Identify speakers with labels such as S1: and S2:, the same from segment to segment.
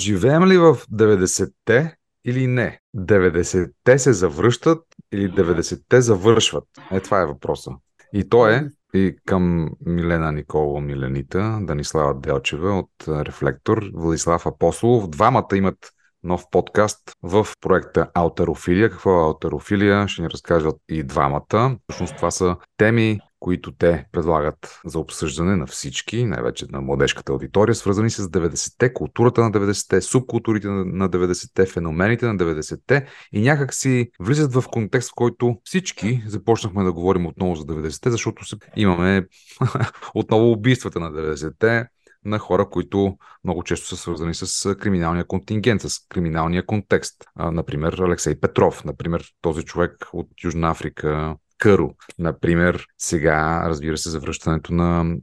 S1: Живеем ли в 90-те или не? 90-те се завръщат или 90-те завършват? Е, това е въпроса. И то е и към Милена Никола Миленита, Данислава Делчева от Рефлектор, Владислав Апостолов. Двамата имат нов подкаст в проекта Алтерофилия. Какво е алтерофилия? Ще ни разкажат и двамата. Всъщност това са теми, които те предлагат за обсъждане на всички, най-вече на младежката аудитория, свързани с 90-те, културата на 90-те, субкултурите на 90-те, феномените на 90-те и някак си влизат в контекст, в който всички започнахме да говорим отново за 90-те, защото имаме отново убийствата на 90-те, на хора, които много често са свързани с криминалния контингент, с криминалния контекст. Например, Алексей Петров, например, този човек от Южна Африка, Къро. Например, сега, разбира се, завръщането на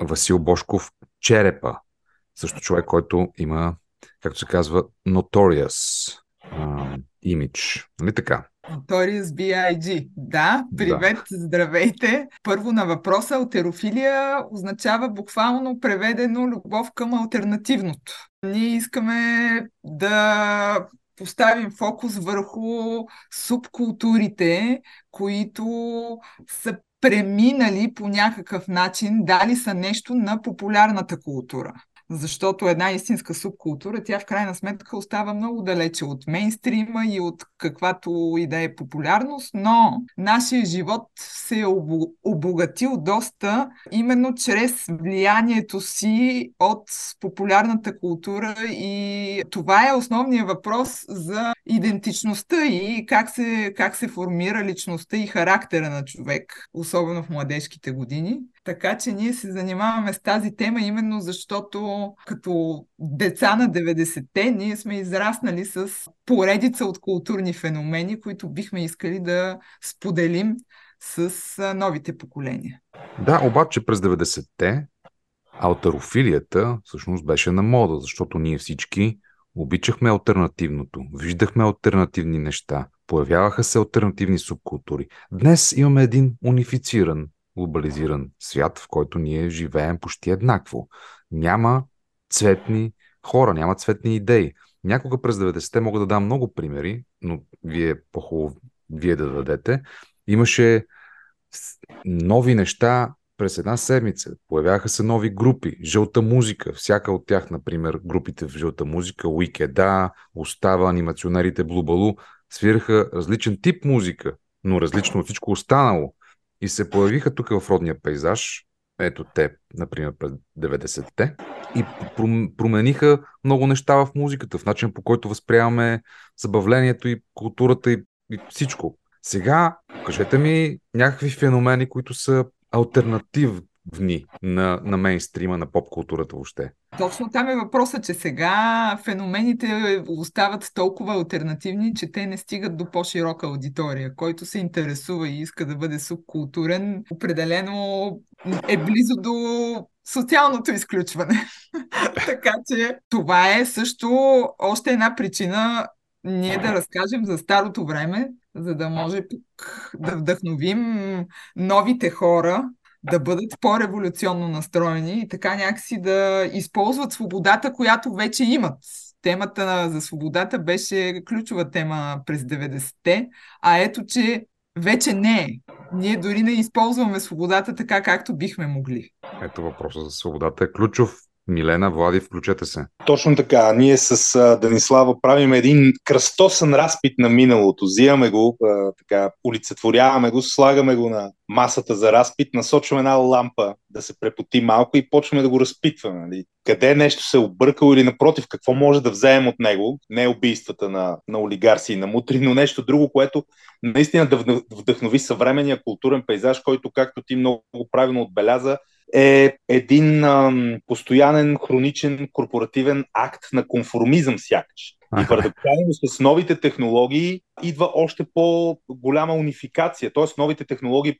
S1: Васил Бошков Черепа. Също човек, който има, както се казва, notorious имидж. Нали така?
S2: Notorious B.I.G. Да, привет, да. здравейте. Първо на въпроса, алтерофилия означава буквално преведено любов към альтернативното. Ние искаме да поставим фокус върху субкултурите, които са преминали по някакъв начин, дали са нещо на популярната култура защото една истинска субкултура, тя в крайна сметка остава много далече от мейнстрима и от каквато и да е популярност, но нашия живот се е обогатил доста именно чрез влиянието си от популярната култура и това е основният въпрос за идентичността и как се, как се формира личността и характера на човек, особено в младежките години. Така че ние се занимаваме с тази тема именно защото като деца на 90-те ние сме израснали с поредица от културни феномени, които бихме искали да споделим с новите поколения.
S1: Да, обаче през 90-те алтарофилията всъщност беше на мода, защото ние всички обичахме альтернативното, виждахме альтернативни неща, появяваха се альтернативни субкултури. Днес имаме един унифициран, глобализиран свят, в който ние живеем почти еднакво. Няма цветни хора, няма цветни идеи. Някога през 90-те мога да дам много примери, но вие по-хубаво вие да дадете. Имаше нови неща през една седмица. Появяха се нови групи. Жълта музика. Всяка от тях, например, групите в жълта музика, Уикеда, Остава, анимационерите Блубалу, свираха различен тип музика, но различно от всичко останало. И се появиха тук в родния пейзаж, ето те, например, през 90-те, и промениха много неща в музиката, в начин по който възприемаме забавлението и културата и, и всичко. Сега, кажете ми някакви феномени, които са альтернативни на, на мейнстрима, на поп-културата въобще.
S2: Точно там е въпросът, че сега феномените остават толкова альтернативни, че те не стигат до по-широка аудитория. Който се интересува и иска да бъде субкултурен, определено е близо до социалното изключване. така че това е също още една причина ние да разкажем за старото време, за да може да вдъхновим новите хора да бъдат по-революционно настроени и така някакси да използват свободата, която вече имат. Темата за свободата беше ключова тема през 90-те, а ето, че вече не е. Ние дори не използваме свободата така, както бихме могли.
S1: Ето въпроса за свободата е ключов Милена, Влади, включете се.
S3: Точно така. Ние с Данислава правим един кръстосен разпит на миналото. Взимаме го, така, олицетворяваме го, слагаме го на масата за разпит, насочваме една лампа да се препоти малко и почваме да го разпитваме. Нали? Къде нещо се е объркало или напротив, какво може да вземем от него? Не убийствата на, на олигарси и на мутри, но нещо друго, което наистина да вдъхнови съвременния културен пейзаж, който, както ти много правилно отбеляза, е един ам, постоянен, хроничен, корпоративен акт на конформизъм сякаш. И парадоксално с новите технологии идва още по-голяма унификация. Тоест новите технологии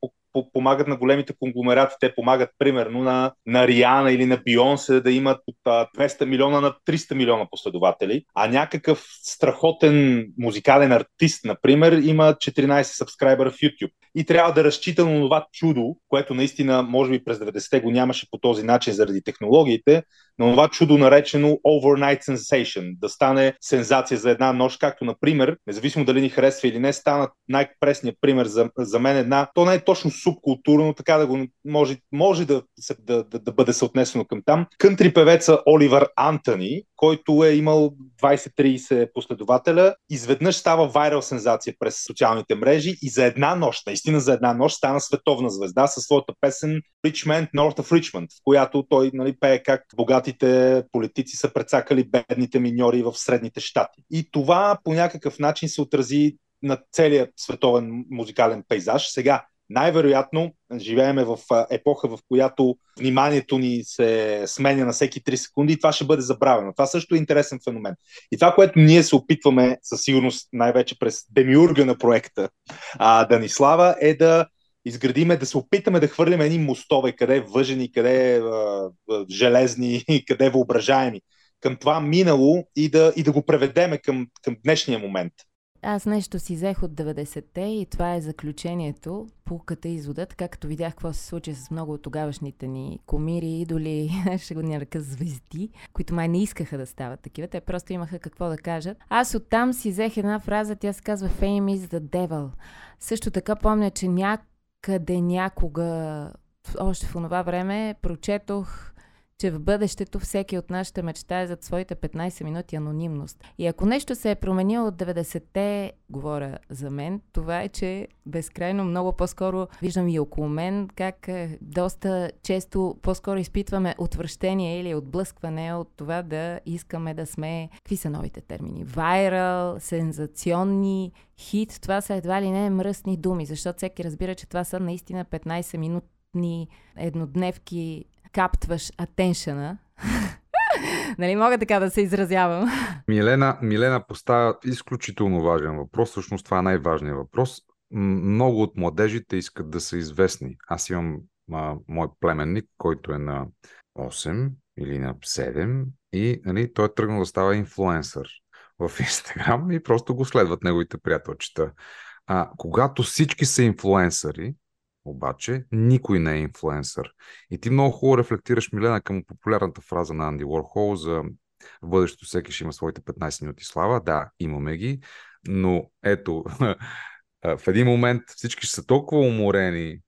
S3: помагат на големите конгломерати. Те помагат, примерно, на, на Риана или на Бионсе да имат от 200 милиона на 300 милиона последователи, а някакъв страхотен музикален артист, например, има 14 сабскрайбера в YouTube. И трябва да разчита на това чудо, което наистина, може би през 90-те го нямаше по този начин заради технологиите, но това чудо наречено overnight sensation, да стане сензация за една нощ, както, например, независимо дали ни харесва или не, стана най-пресният пример за, за мен една, то не е точно субкултурно, така да го може, може да, да, да, да бъде съотнесено към там. Кънтри певеца Оливър Антони, който е имал 20-30 последователя, изведнъж става вайрал сензация през социалните мрежи и за една нощ, наистина за една нощ, стана световна звезда със своята песен Richmond, North of Richmond, в която той нали, пее как богатите политици са прецакали бедните миньори в средните щати. И това по някакъв начин се отрази на целият световен музикален пейзаж. Сега, най-вероятно живееме в епоха, в която вниманието ни се сменя на всеки 3 секунди и това ще бъде забравено. Това също е интересен феномен. И това, което ние се опитваме със сигурност най-вече през демиурга на проекта а, Данислава, е да изградиме, да се опитаме да хвърлим едни мостове, къде е въжени, къде е а, железни, къде е въображаеми към това минало и да, и да го преведеме към, към днешния момент.
S4: Аз нещо си взех от 90-те и това е заключението, пулката изводът, както видях какво се случи с много от тогавашните ни комири, идоли, ще го нарека звезди, които май не искаха да стават такива, те просто имаха какво да кажат. Аз оттам си взех една фраза, тя се казва Fame is the devil. Също така помня, че някъде някога, още в това време, прочетох че в бъдещето всеки от нас ще мечтае за своите 15 минути анонимност. И ако нещо се е променило от 90-те, говоря за мен, това е, че безкрайно много по-скоро виждам и около мен как е, доста често по-скоро изпитваме отвращение или отблъскване от това да искаме да сме... Какви са новите термини? Вайрал, сензационни, хит. Това са едва ли не мръсни думи, защото всеки разбира, че това са наистина 15 минутни еднодневки каптваш атеншъна. нали мога така да се изразявам?
S1: Милена, Милена поставя изключително важен въпрос. Всъщност това е най-важният въпрос. Много от младежите искат да са известни. Аз имам а, мой племенник, който е на 8 или на 7 и нали, той е тръгнал да става инфлуенсър в Инстаграм и просто го следват неговите приятелчета. А, когато всички са инфлуенсъри, обаче никой не е инфлуенсър. И ти много хубаво рефлектираш, Милена, към популярната фраза на Анди Уорхол за в бъдещето всеки ще има своите 15 минути слава. Да, имаме ги, но ето, в един момент всички ще са толкова уморени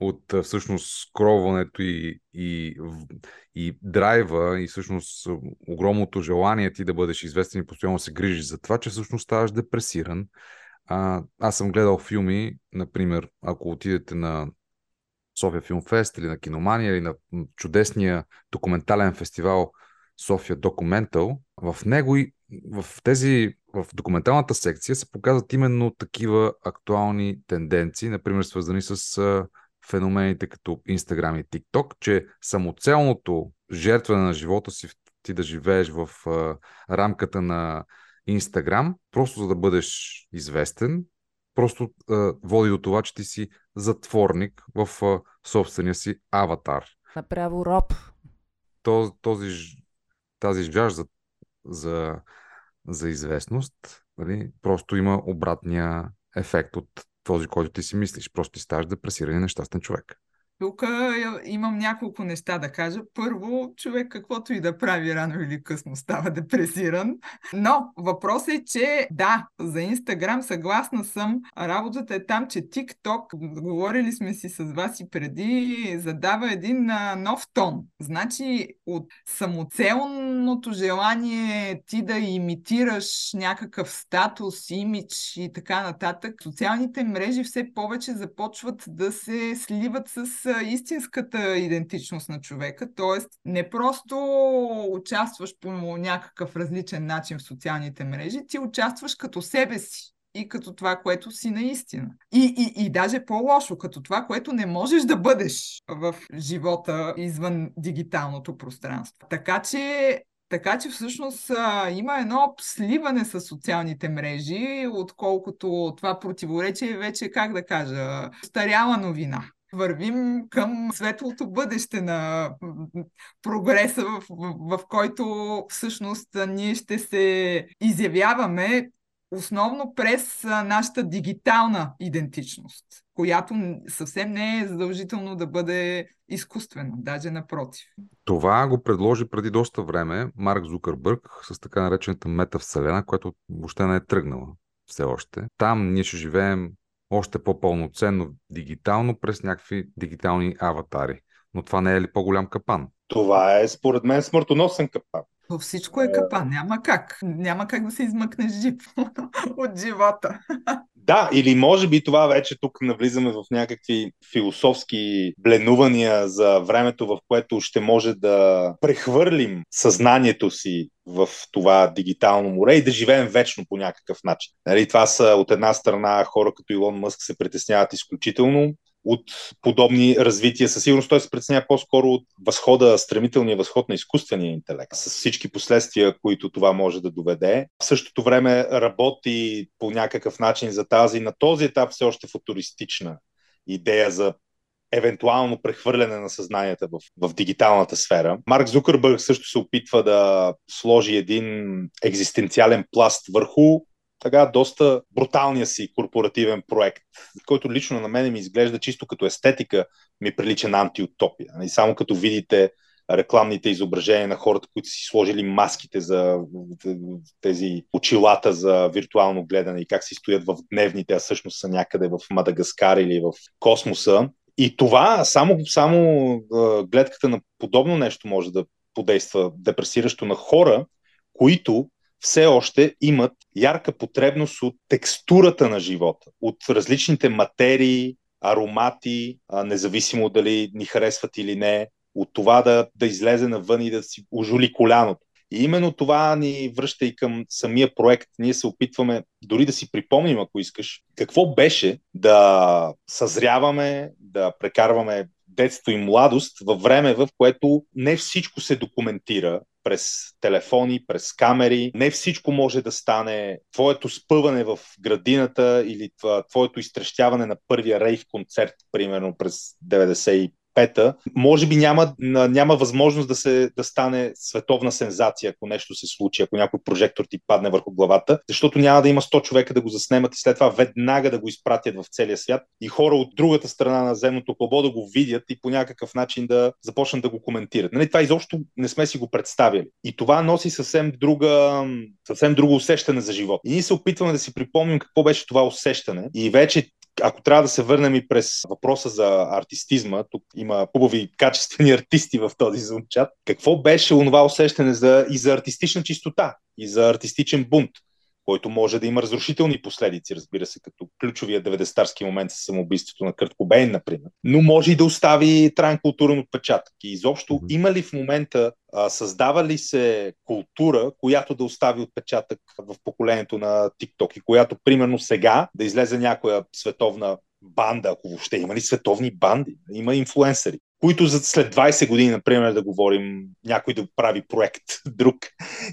S1: от всъщност скроването и, и, и драйва и всъщност огромното желание ти да бъдеш известен и постоянно се грижиш за това, че всъщност ставаш депресиран а, аз съм гледал филми, например, ако отидете на София Филмфест или на Киномания или на чудесния документален фестивал София Документал, в него и в тези, в документалната секция се показват именно такива актуални тенденции, например свързани с феномените като Instagram и TikTok, че самоцелното жертване на живота си ти да живееш в рамката на Инстаграм, просто за да бъдеш известен, просто а, води до това, че ти си затворник в а, собствения си аватар.
S4: Направо роб.
S1: Този, този, тази жаж за, за, за известност нали, просто има обратния ефект от този, който ти си мислиш. Просто ти ставаш депресиран и нещастен човек.
S2: Тук имам няколко неща да кажа. Първо, човек каквото и да прави рано или късно става депресиран. Но въпросът е, че да, за Инстаграм съгласна съм. Работата е там, че TikTok, говорили сме си с вас и преди, задава един а, нов тон. Значи от самоцелното желание ти да имитираш някакъв статус, имидж и така нататък, социалните мрежи все повече започват да се сливат с истинската идентичност на човека, т.е. не просто участваш по някакъв различен начин в социалните мрежи, ти участваш като себе си и като това, което си наистина. И, и, и даже по-лошо, като това, което не можеш да бъдеш в живота извън дигиталното пространство. Така че Така че всъщност има едно сливане с социалните мрежи, отколкото това противоречие вече, как да кажа, старяла новина вървим към светлото бъдеще на прогреса, в, в, в който всъщност ние ще се изявяваме основно през нашата дигитална идентичност, която съвсем не е задължително да бъде изкуствена, даже напротив.
S1: Това го предложи преди доста време Марк Зукърбърг с така наречената метавселена, която въобще не е тръгнала все още. Там ние ще живеем още по-пълноценно дигитално през някакви дигитални аватари. Но това не е ли по-голям капан?
S3: Това е, според мен, смъртоносен капан.
S2: То всичко е капан. Няма как. Няма как да се измъкнеш жив от живота.
S3: Да, или може би това вече тук навлизаме в някакви философски бленувания за времето, в което ще може да прехвърлим съзнанието си в това дигитално море и да живеем вечно по някакъв начин. Нали, това са от една страна хора като Илон Мъск се притесняват изключително от подобни развития. Със сигурност той се преценя по-скоро от възхода, стремителния възход на изкуствения интелект, с всички последствия, които това може да доведе. В същото време работи по някакъв начин за тази, на този етап все още футуристична идея за евентуално прехвърляне на съзнанията в, в дигиталната сфера. Марк Зукърбърг също се опитва да сложи един екзистенциален пласт върху така доста бруталния си корпоративен проект, който лично на мен ми изглежда чисто като естетика, ми прилича на антиутопия. И само като видите рекламните изображения на хората, които си сложили маските за тези очилата за виртуално гледане и как си стоят в дневните, а всъщност са някъде в Мадагаскар или в космоса. И това, само, само гледката на подобно нещо може да подейства депресиращо на хора, които все още имат ярка потребност от текстурата на живота, от различните материи, аромати, независимо дали ни харесват или не, от това да, да излезе навън и да си ожули коляното. И именно това ни връща и към самия проект. Ние се опитваме дори да си припомним, ако искаш, какво беше да съзряваме, да прекарваме детство и младост във време, в което не всичко се документира, през телефони, през камери. Не всичко може да стане твоето спъване в градината или твоето изтрещяване на първия рейв концерт, примерно през 95 пета, може би няма, няма възможност да, се, да стане световна сензация, ако нещо се случи, ако някой прожектор ти падне върху главата, защото няма да има 100 човека да го заснемат и след това веднага да го изпратят в целия свят и хора от другата страна на земното кълбо да го видят и по някакъв начин да започнат да го коментират. Нали, това изобщо не сме си го представили. И това носи съвсем, друга, съвсем друго усещане за живот. И ние се опитваме да си припомним какво беше това усещане и вече ако трябва да се върнем и през въпроса за артистизма, тук има хубави качествени артисти в този Zoom чат, какво беше онова усещане за, и за артистична чистота, и за артистичен бунт? Който може да има разрушителни последици, разбира се, като ключовия 90-тарски момент с самоубийството на Кърт Кобейн, например. Но може и да остави траен културен отпечатък. И изобщо mm-hmm. има ли в момента, а, създава ли се култура, която да остави отпечатък в поколението на TikTok и която, примерно сега, да излезе някоя световна банда, ако въобще има ли световни банди, има инфлуенсъри, които за след 20 години, например, да говорим, някой да прави проект друг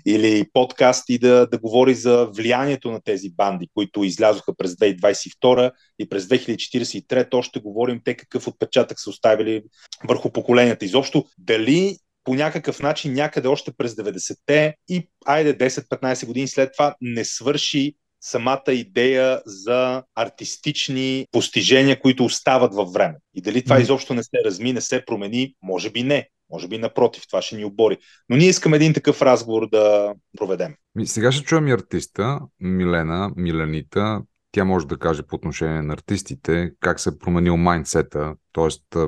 S3: или подкаст и да, да говори за влиянието на тези банди, които излязоха през 2022 и през 2043, още говорим те какъв отпечатък са оставили върху поколенията. Изобщо дали по някакъв начин някъде още през 90-те и айде 10-15 години след това не свърши самата идея за артистични постижения, които остават във време. И дали това изобщо не се разми, не се промени, може би не. Може би напротив, това ще ни обори. Но ние искаме един такъв разговор да проведем.
S1: Сега ще чуем и артиста, Милена, Миленита. Тя може да каже по отношение на артистите как се е променил майндсета, т.е.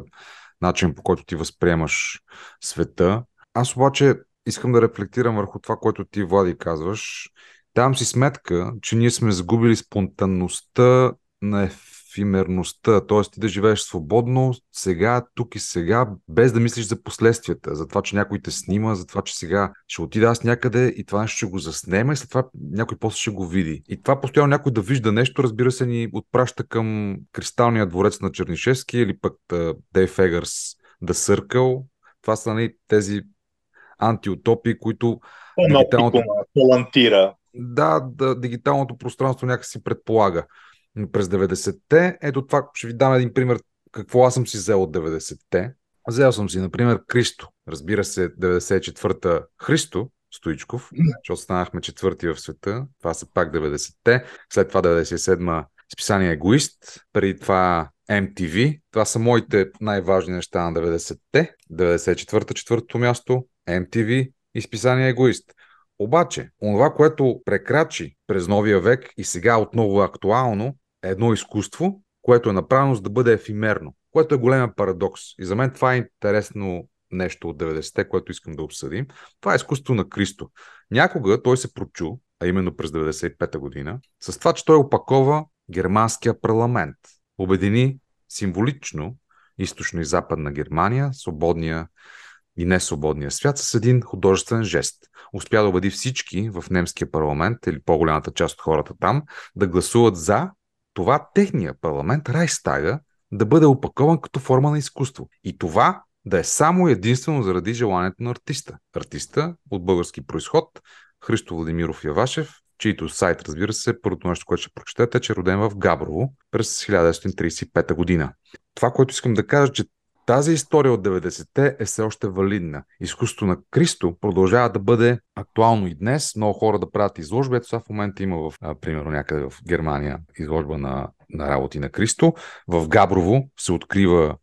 S1: начин по който ти възприемаш света. Аз обаче искам да рефлектирам върху това, което ти, Влади, казваш Давам си сметка, че ние сме загубили спонтанността на ефимерността, т.е. ти да живееш свободно сега, тук и сега, без да мислиш за последствията, за това, че някой те снима, за това, че сега ще отида аз някъде и това нещо ще го заснема и след това някой после ще го види. И това постоянно някой да вижда нещо, разбира се, ни отпраща към Кристалния дворец на Чернишевски или пък Дейв Егърс The Circle. Това са нали, тези антиутопии, които
S3: Дигиталното... Палантира.
S1: Да, да, дигиталното пространство някакси предполага. През 90-те, ето това, ще ви дам един пример какво аз съм си взел от 90-те. Взел съм си, например, Кристо. Разбира се, 94-та Христо, Стоичков, защото станахме четвърти в света. Това са пак 90-те. След това 97-ма списание Егоист. Преди това MTV. Това са моите най-важни неща на 90-те. 94-та четвъртото място. MTV и списание Егоист. Обаче, онова, което прекрачи през новия век и сега отново е актуално, е едно изкуство, което е направено за да бъде ефимерно, което е големия парадокс. И за мен това е интересно нещо от 90-те, което искам да обсъдим. Това е изкуство на Кристо. Някога той се прочу, а именно през 95-та година, с това, че той опакова германския парламент. Обедини символично източно и западна Германия, свободния и несвободния свят с един художествен жест. Успя да убеди всички в немския парламент или по-голямата част от хората там да гласуват за това техния парламент, Райстага, да бъде опакован като форма на изкуство. И това да е само единствено заради желанието на артиста. Артиста от български происход, Христо Владимиров Явашев, чийто сайт, разбира се, първото нещо, което ще прочетете, е, че е роден в Габрово през 1935 година. Това, което искам да кажа, че тази история от 90-те е все още валидна. Изкуството на Кристо продължава да бъде актуално и днес. Много хора да правят изложби. Ето сега в момента има в, примерно някъде в Германия изложба на, на работи на Кристо. В Габрово се открива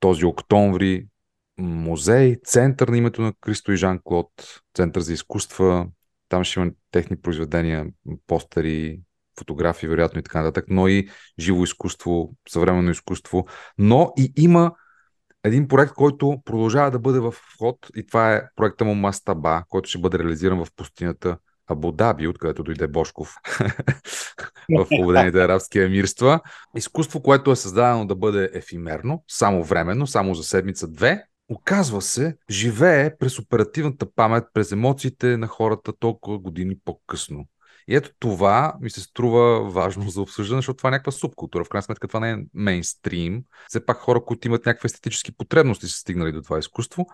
S1: този октомври музей, център на името на Кристо и Жан Клод, център за изкуства. Там ще има техни произведения, постери, фотографии, вероятно и така нататък, но и живо изкуство, съвременно изкуство. Но и има един проект, който продължава да бъде в ход и това е проекта му Мастаба, който ще бъде реализиран в пустинята Абу Даби, откъдето дойде Бошков в Обедените арабски емирства. Изкуство, което е създадено да бъде ефимерно, само временно, само за седмица-две, оказва се, живее през оперативната памет, през емоциите на хората толкова години по-късно. И ето това ми се струва важно за обсъждане, защото това е някаква субкултура. В крайна сметка това не е мейнстрим. Все пак хора, които имат някакви естетически потребности, са стигнали до това изкуство.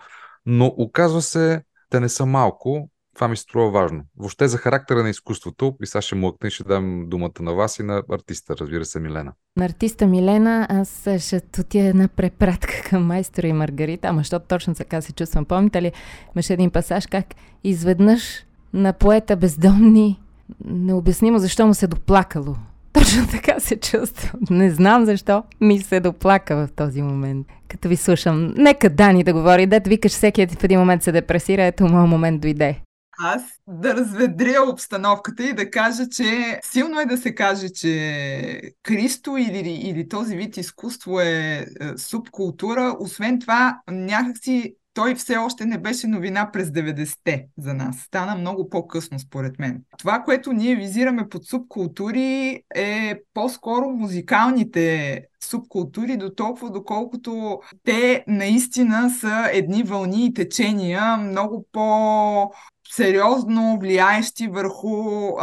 S1: Но оказва се, те не са малко. Това ми се струва важно. Въобще за характера на изкуството, и сега ще млъкна и ще дам думата на вас и на артиста, разбира се, Милена.
S4: На артиста Милена аз ще отида една препратка към майстора и Маргарита, ама защото точно така се чувствам. Помните ли, имаше един пасаж как изведнъж на поета бездомни необяснимо защо му се доплакало. Точно така се чувствам. Не знам защо ми се доплака в този момент. Като ви слушам, нека Дани да говори. Дет викаш всеки в един момент се депресира, ето моят момент дойде.
S2: Аз да разведря обстановката и да кажа, че силно е да се каже, че Кристо или, или този вид изкуство е, е субкултура. Освен това, някакси той все още не беше новина през 90-те за нас. Стана много по-късно, според мен. Това, което ние визираме под субкултури е по-скоро музикалните субкултури, до толкова доколкото те наистина са едни вълни и течения, много по сериозно влияещи върху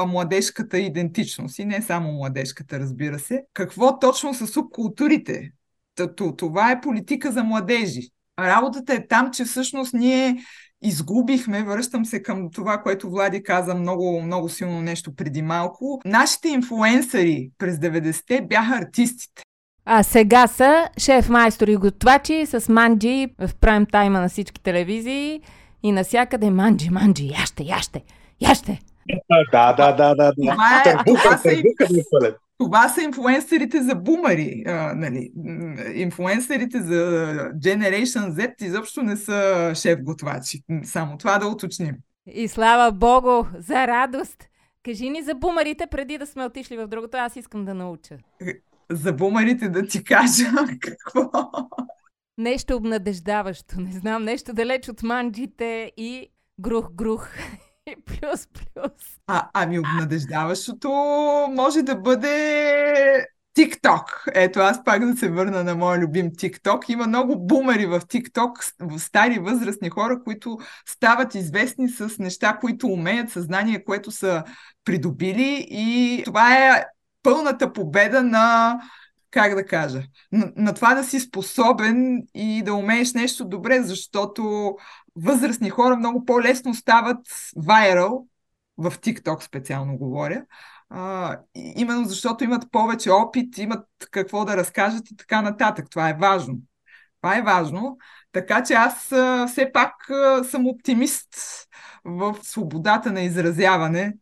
S2: младежката идентичност. И не само младежката, разбира се. Какво точно са субкултурите? Това е политика за младежи работата е там, че всъщност ние изгубихме, връщам се към това, което Влади каза много, много силно нещо преди малко. Нашите инфлуенсъри през 90-те бяха артистите.
S4: А сега са шеф майстори и готвачи с манджи в прайм тайма на всички телевизии и насякъде манджи, манджи, яще, яще, яще.
S3: Да, да, да, да.
S2: Това, е, това, са, това са инфлуенсерите за бумари. А, нали. Инфлуенсерите за Generation Z изобщо не са шеф-готвачи. Само това да уточним.
S4: И слава Богу, за радост! Кажи ни за бумарите преди да сме отишли в другото. Аз искам да науча.
S2: За бумарите да ти кажа какво?
S4: Нещо обнадеждаващо. Не знам, нещо далеч от манджите и грух-грух. плюс, плюс.
S2: А, ами обнадеждаващото може да бъде TikTok. Ето аз пак да се върна на моя любим TikTok. Има много бумери в в стари възрастни хора, които стават известни с неща, които умеят, съзнание, което са придобили и това е пълната победа на как да кажа, на, на това да си способен и да умееш нещо добре, защото възрастни хора много по-лесно стават вайрал, в TikTok специално говоря, а, именно защото имат повече опит, имат какво да разкажат и така нататък. Това е важно. Това е важно. Така че аз а, все пак а, съм оптимист в свободата на изразяване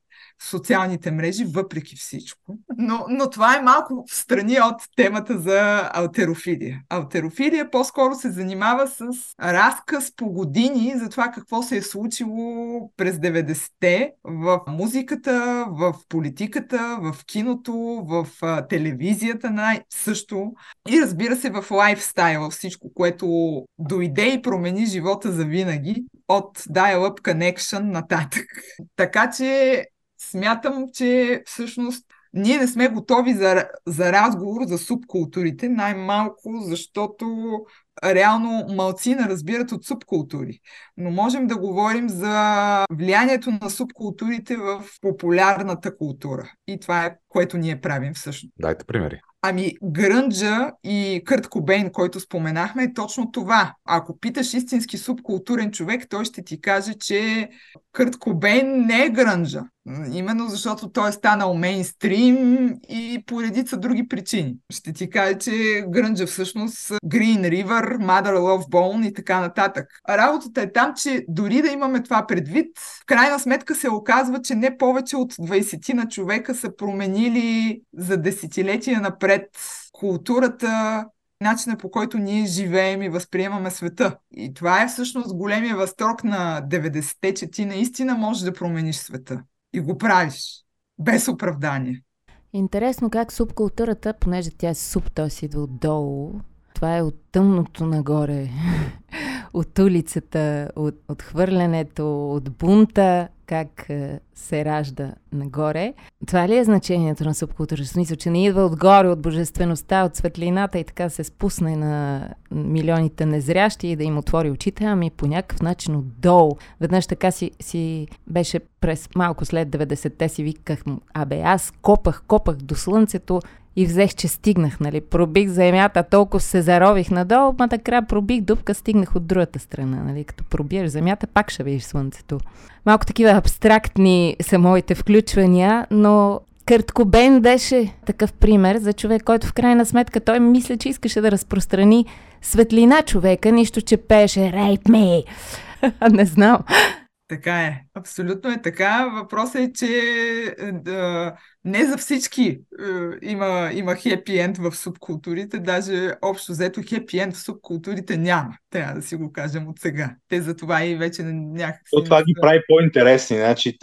S2: социалните мрежи, въпреки всичко. Но, но това е малко в страни от темата за алтерофилия. Алтерофилия по-скоро се занимава с разказ по години за това какво се е случило през 90-те в музиката, в политиката, в киното, в телевизията най- също. И разбира се в лайфстайла, всичко, което дойде и промени живота за винаги от Dial-Up Connection нататък. Така че смятам, че всъщност ние не сме готови за, за разговор за субкултурите, най-малко защото реално малци не разбират от субкултури. Но можем да говорим за влиянието на субкултурите в популярната култура. И това е което ние правим всъщност.
S1: Дайте примери.
S2: Ами, Грънджа и Кърт Кобейн, който споменахме, е точно това. Ако питаш истински субкултурен човек, той ще ти каже, че Кърт Кобейн не е Грънджа. Именно защото той е станал мейнстрим и по редица други причини. Ще ти каже, че Грънджа всъщност Green River, Mother Love Bone и така нататък. Работата е там, че дори да имаме това предвид, в крайна сметка се оказва, че не повече от 20 на човека са променили за десетилетия напред културата, начина по който ние живеем и възприемаме света. И това е всъщност големия възторг на 90-те, че ти наистина можеш да промениш света. И го правиш. Без оправдание.
S4: Интересно как субкултурата, понеже тя е суб, т.е. идва отдолу, това е от тъмното нагоре, от улицата, от, хвърлянето, от бунта, как е, се ражда нагоре. Това ли е значението на субкултура? Смисъл, че не идва отгоре, от божествеността, от светлината и така се спусне на милионите незрящи и да им отвори очите, ами по някакъв начин отдолу. Веднъж така си, си беше през малко след 90-те си виках, абе аз копах, копах до слънцето и взех, че стигнах, нали. Пробих земята, толкова се зарових надолу, ма така пробих дупка, стигнах от другата страна, нали. Като пробиеш земята, пак ще видиш слънцето. Малко такива абстрактни са моите включвания, но Кърт Кобен беше такъв пример за човек, който в крайна сметка той мисля, че искаше да разпространи светлина човека, нищо, че пеше «Rape me!» Не знам.
S2: Така е. Абсолютно е така. Въпросът е, че е, да, не за всички е, има, има хепи енд в субкултурите. Даже общо взето хепи енд в субкултурите няма. Трябва да си го кажем от сега. Те за това и вече някакси...
S3: То това ги прави по-интересни. Значи,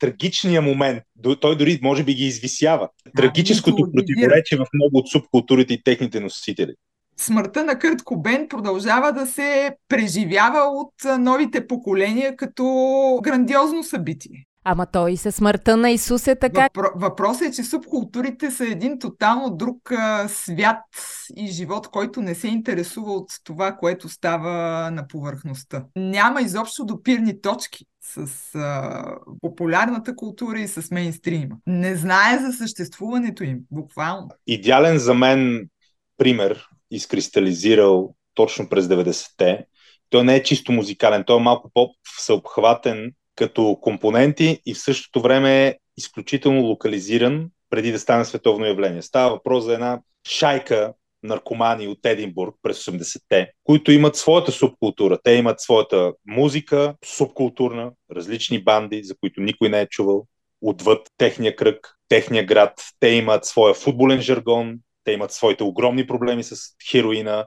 S3: трагичният момент, той дори може би ги извисява. Трагическото противоречие в много от субкултурите и техните носители
S2: смъртта на Кърт Кобен продължава да се преживява от новите поколения като грандиозно събитие.
S4: Ама той и със смъртта на Исус е така.
S2: Въпро- въпросът е, че субкултурите са един тотално друг а, свят и живот, който не се интересува от това, което става на повърхността. Няма изобщо допирни точки с а, популярната култура и с мейнстрима. Не знае за съществуването им, буквално.
S3: Идеален за мен пример изкристализирал точно през 90-те. Той не е чисто музикален, той е малко по-съобхватен като компоненти и в същото време е изключително локализиран преди да стане световно явление. Става въпрос за една шайка наркомани от Единбург през 80-те, които имат своята субкултура. Те имат своята музика, субкултурна, различни банди, за които никой не е чувал, отвъд техния кръг, техния град. Те имат своя футболен жаргон, те имат своите огромни проблеми с хероина,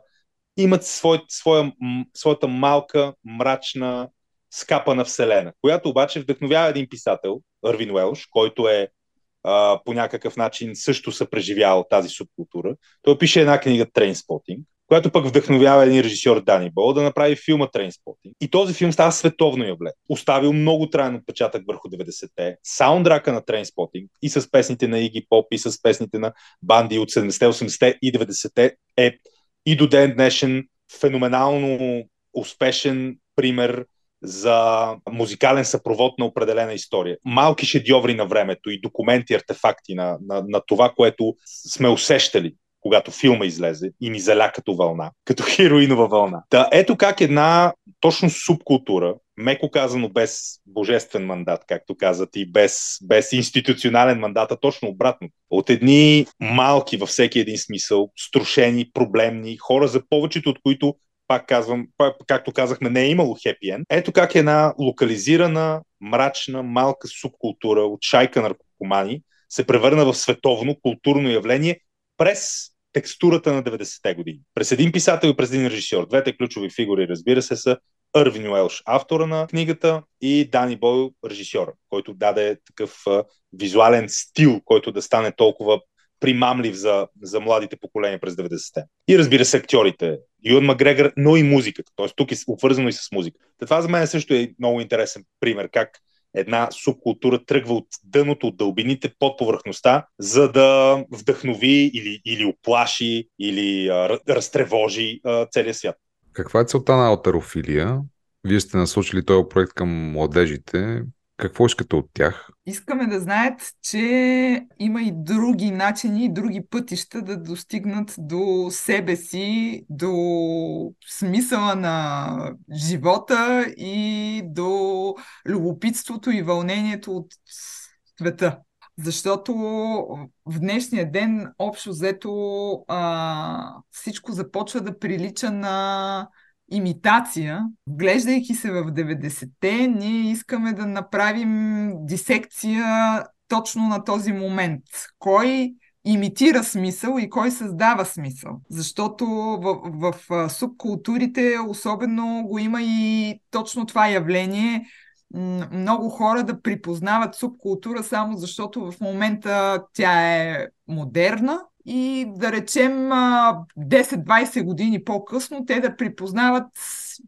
S3: имат свой, своя, своята малка, мрачна, скапана вселена, която обаче вдъхновява един писател, Арвин Уелш, който е а, по някакъв начин също се преживял тази субкултура. Той пише една книга Трейнспотинг, която пък вдъхновява един режисьор Дани Бол да направи филма Трейнспотинг. И този филм става световно явление. Оставил много траен отпечатък върху 90-те. Саундрака на Трейнспотинг и с песните на Иги Поп и с песните на банди от 70-те, 80-те и 90-те е и до ден днешен феноменално успешен пример за музикален съпровод на определена история. Малки шедьоври на времето и документи, артефакти на, на, на това, което сме усещали когато филма излезе и ни заля като вълна, като хероинова вълна. Та ето как една точно субкултура, меко казано без божествен мандат, както казат, и без, без институционален мандат, а точно обратно. От едни малки във всеки един смисъл, струшени, проблемни, хора за повечето от които пак казвам, пак, както казахме, не е имало хепи ен. Ето как една локализирана, мрачна, малка субкултура от шайка наркомани се превърна в световно културно явление през текстурата на 90-те години. През един писател и през един режисьор. Двете ключови фигури, разбира се, саЪрвин Уелш, автора на книгата, и Дани Бойл, режисьора, който даде такъв а, визуален стил, който да стане толкова примамлив за, за младите поколения през 90-те. И разбира се, актьорите. Юан Макгрегор, но и музиката. Тоест тук е обвързано и с музика. Това за мен също е много интересен пример, как една субкултура тръгва от дъното, от дълбините под повърхността, за да вдъхнови или, или оплаши, или а, разтревожи а, целия свят.
S1: Каква е целта на алтерофилия? Вие сте насочили този проект към младежите. Какво искате от тях?
S2: Искаме да знаят, че има и други начини, и други пътища да достигнат до себе си, до смисъла на живота и до любопитството и вълнението от света. Защото в днешния ден, общо взето, а, всичко започва да прилича на имитация. Глеждайки се в 90-те, ние искаме да направим дисекция точно на този момент. Кой имитира смисъл и кой създава смисъл. Защото в, в субкултурите особено го има и точно това явление много хора да припознават субкултура само защото в момента тя е модерна и да речем 10-20 години по-късно те да припознават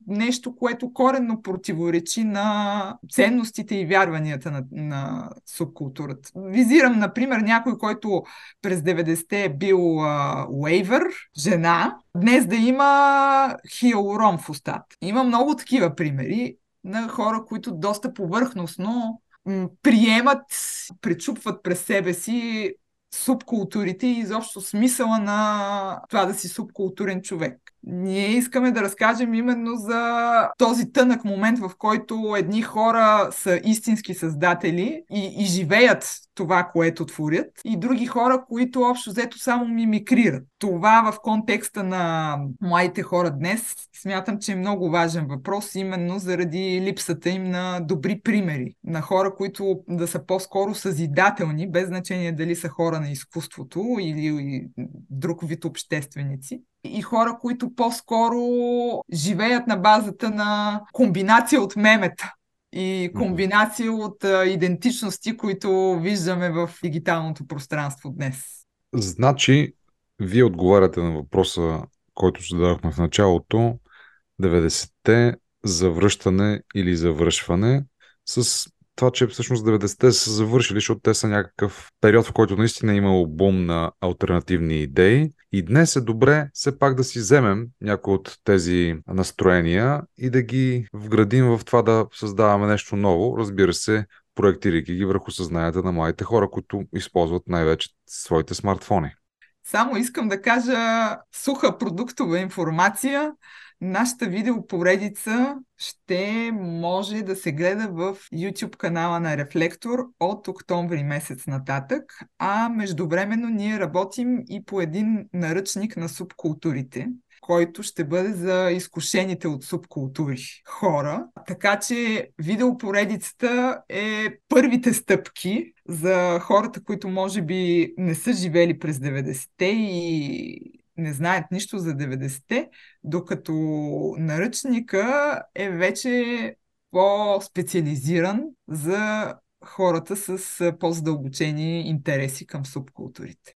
S2: нещо, което коренно противоречи на ценностите и вярванията на, на субкултурата. Визирам, например, някой, който през 90-те е бил уейвър, жена, днес да има хиалурон в устата. Има много такива примери на хора, които доста повърхностно приемат, пречупват през себе си субкултурите и изобщо смисъла на това да си субкултурен човек. Ние искаме да разкажем именно за този тънък момент, в който едни хора са истински създатели и, и живеят това, което творят, и други хора, които общо взето само мимикрират. Това в контекста на младите хора днес смятам, че е много важен въпрос, именно заради липсата им на добри примери. На хора, които да са по-скоро съзидателни, без значение дали са хора на изкуството или друг вид общественици. И хора, които по-скоро живеят на базата на комбинация от мемета и комбинация от идентичности, които виждаме в дигиталното пространство днес.
S1: Значи, вие отговаряте на въпроса, който зададохме в началото, 90-те завръщане или завършване с това, че всъщност 90-те са завършили, защото те са някакъв период, в който наистина е имало бум на альтернативни идеи. И днес е добре все пак да си вземем някои от тези настроения и да ги вградим в това да създаваме нещо ново, разбира се, проектирайки ги върху съзнанието на младите хора, които използват най-вече своите смартфони.
S2: Само искам да кажа суха продуктова информация. Нашата видеопоредица ще може да се гледа в YouTube канала на Рефлектор от октомври месец нататък, а междувременно ние работим и по един наръчник на субкултурите, който ще бъде за изкушените от субкултури хора. Така че видеопоредицата е първите стъпки за хората, които може би не са живели през 90-те и не знаят нищо за 90-те, докато наръчника е вече по-специализиран за хората с по-задълбочени интереси към субкултурите.